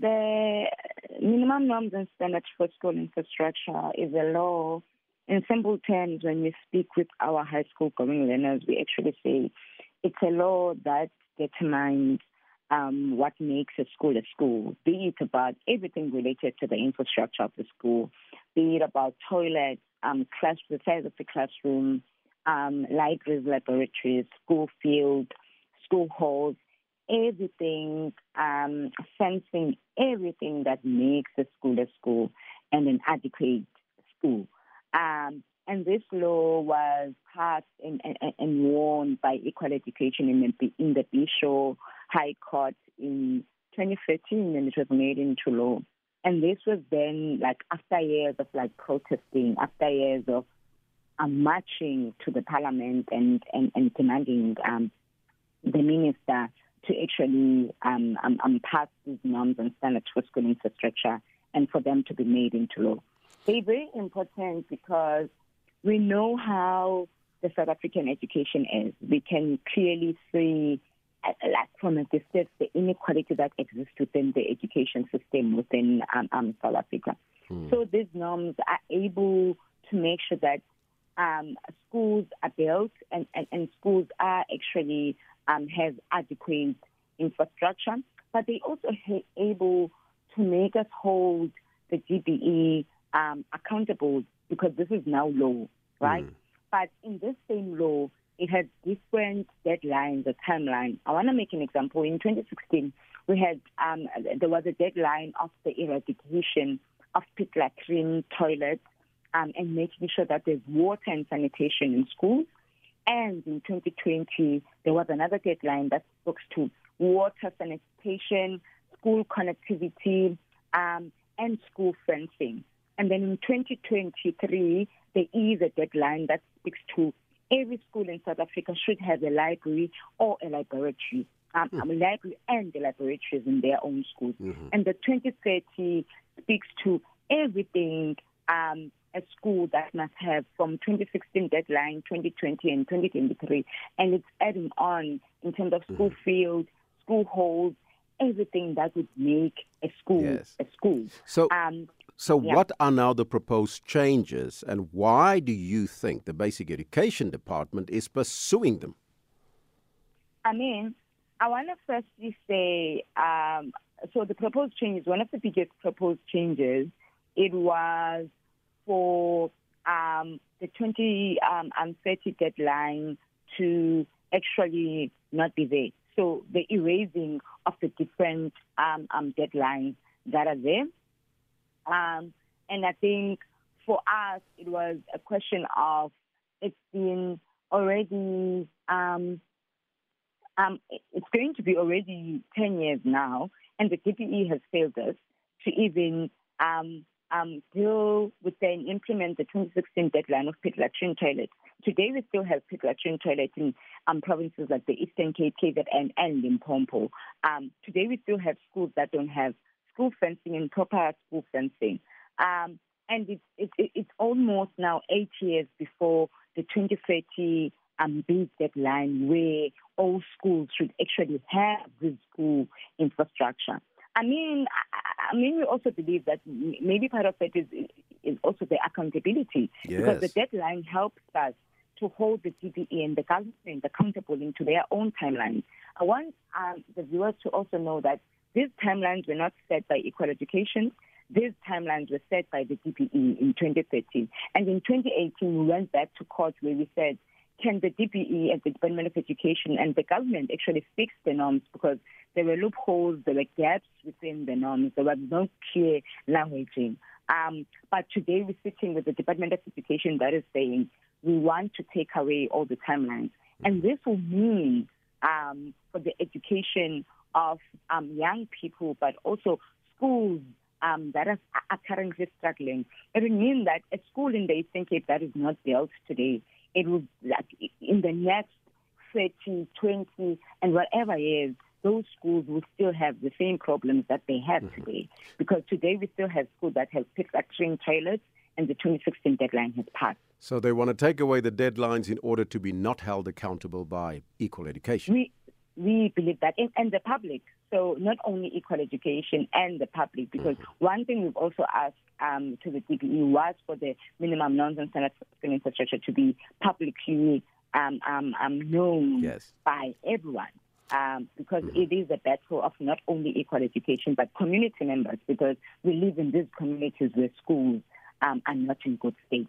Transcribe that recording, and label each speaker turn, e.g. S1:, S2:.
S1: the minimum norms and standards for school infrastructure is a law. In simple terms, when we speak with our high school going learners, we actually say it's a law that determines um, what makes a school a school, be it about everything related to the infrastructure of the school, be it about toilets, um, class, the size of the classroom, um, libraries, laboratories, school field, school halls, everything, um, fencing everything that makes a school a school and an adequate school. Um, and this law was passed and, and, and by Equal Education in the, in the High Court in 2013, and it was made into law. And this was then like after years of like protesting, after years of um, marching to the parliament and, and, and demanding um, the minister to actually um, um, um, pass these norms and standards for school infrastructure and for them to be made into law. They're very important because we know how the South African education is. We can clearly see, uh, like from a distance, the inequality that exists within the education system within um, um, South Africa. Hmm. So these norms are able to make sure that um, schools are built and, and, and schools are actually um, have adequate infrastructure, but they also ha- able to make us hold the DBE um, accountable because this is now law, right? Mm. But in this same law, it had different deadlines, a timeline. I want to make an example. In 2016, we had um, there was a deadline of the eradication of pit latrine toilets um, and making sure that there's water and sanitation in schools. And in 2020, there was another deadline that spoke to water sanitation, school connectivity, um, and school fencing. And then in 2023, there is a deadline that speaks to every school in South Africa should have a library or a laboratory. Um, mm. a library and the laboratories in their own schools. Mm-hmm. And the 2030 speaks to everything um, a school that must have from 2016 deadline, 2020 and 2023, and it's adding on in terms of school mm-hmm. field, school halls, everything that would make a school yes. a school.
S2: So, um, so yeah. what are now the proposed changes, and why do you think the Basic Education Department is pursuing them?
S1: I mean, I want to firstly say, um, so the proposed changes, one of the biggest proposed changes, it was for um, the 2030 um, deadline to actually not be there. So the erasing of the different um, um, deadlines that are there. Um, and I think for us, it was a question of it's been already, um, it's going to be already 10 years now, and the DBE has failed us to even um, um, deal with and implement the 2016 deadline of pit latrine toilets. Today, we still have pit latrine toilets in um, provinces like the Eastern Cape, KZN, and Limpopo. Um, today, we still have schools that don't have school fencing and proper school fencing. Um, and it's, it, it's almost now eight years before the 2030 um, big deadline where all schools should actually have this school infrastructure. I mean, I mean, we also believe that maybe part of it is is also the accountability yes. because the deadline helps us to hold the DBE and the government accountable into their own timelines. I want um, the viewers to also know that these timelines were not set by Equal Education. These timelines were set by the DBE in 2013. And in 2018, we went back to court where we said can the DBE and the Department of Education and the government actually fix the norms because there were loopholes, there were gaps within the norms, there was no clear languaging. Um, but today we're sitting with the Department of Education that is saying we want to take away all the timelines. And this will mean um, for the education of um, young people, but also schools um, that are, are currently struggling. It will mean that a school in the Eastern Cape that is not built today it will like in the next 30, 20, and whatever years, those schools will still have the same problems that they have mm-hmm. today. Because today we still have schools that have pit latrine toilets and the 2016 deadline has passed.
S2: So they want to take away the deadlines in order to be not held accountable by equal education.
S1: We, we believe that, and, and the public. So not only equal education and the public, because mm-hmm. one thing we've also asked um, to the DBE was for the minimum norms and standards for infrastructure to be publicly um, um, um, known yes. by everyone. Um, because mm-hmm. it is a battle of not only equal education but community members because we live in these communities where schools um, are not in good state.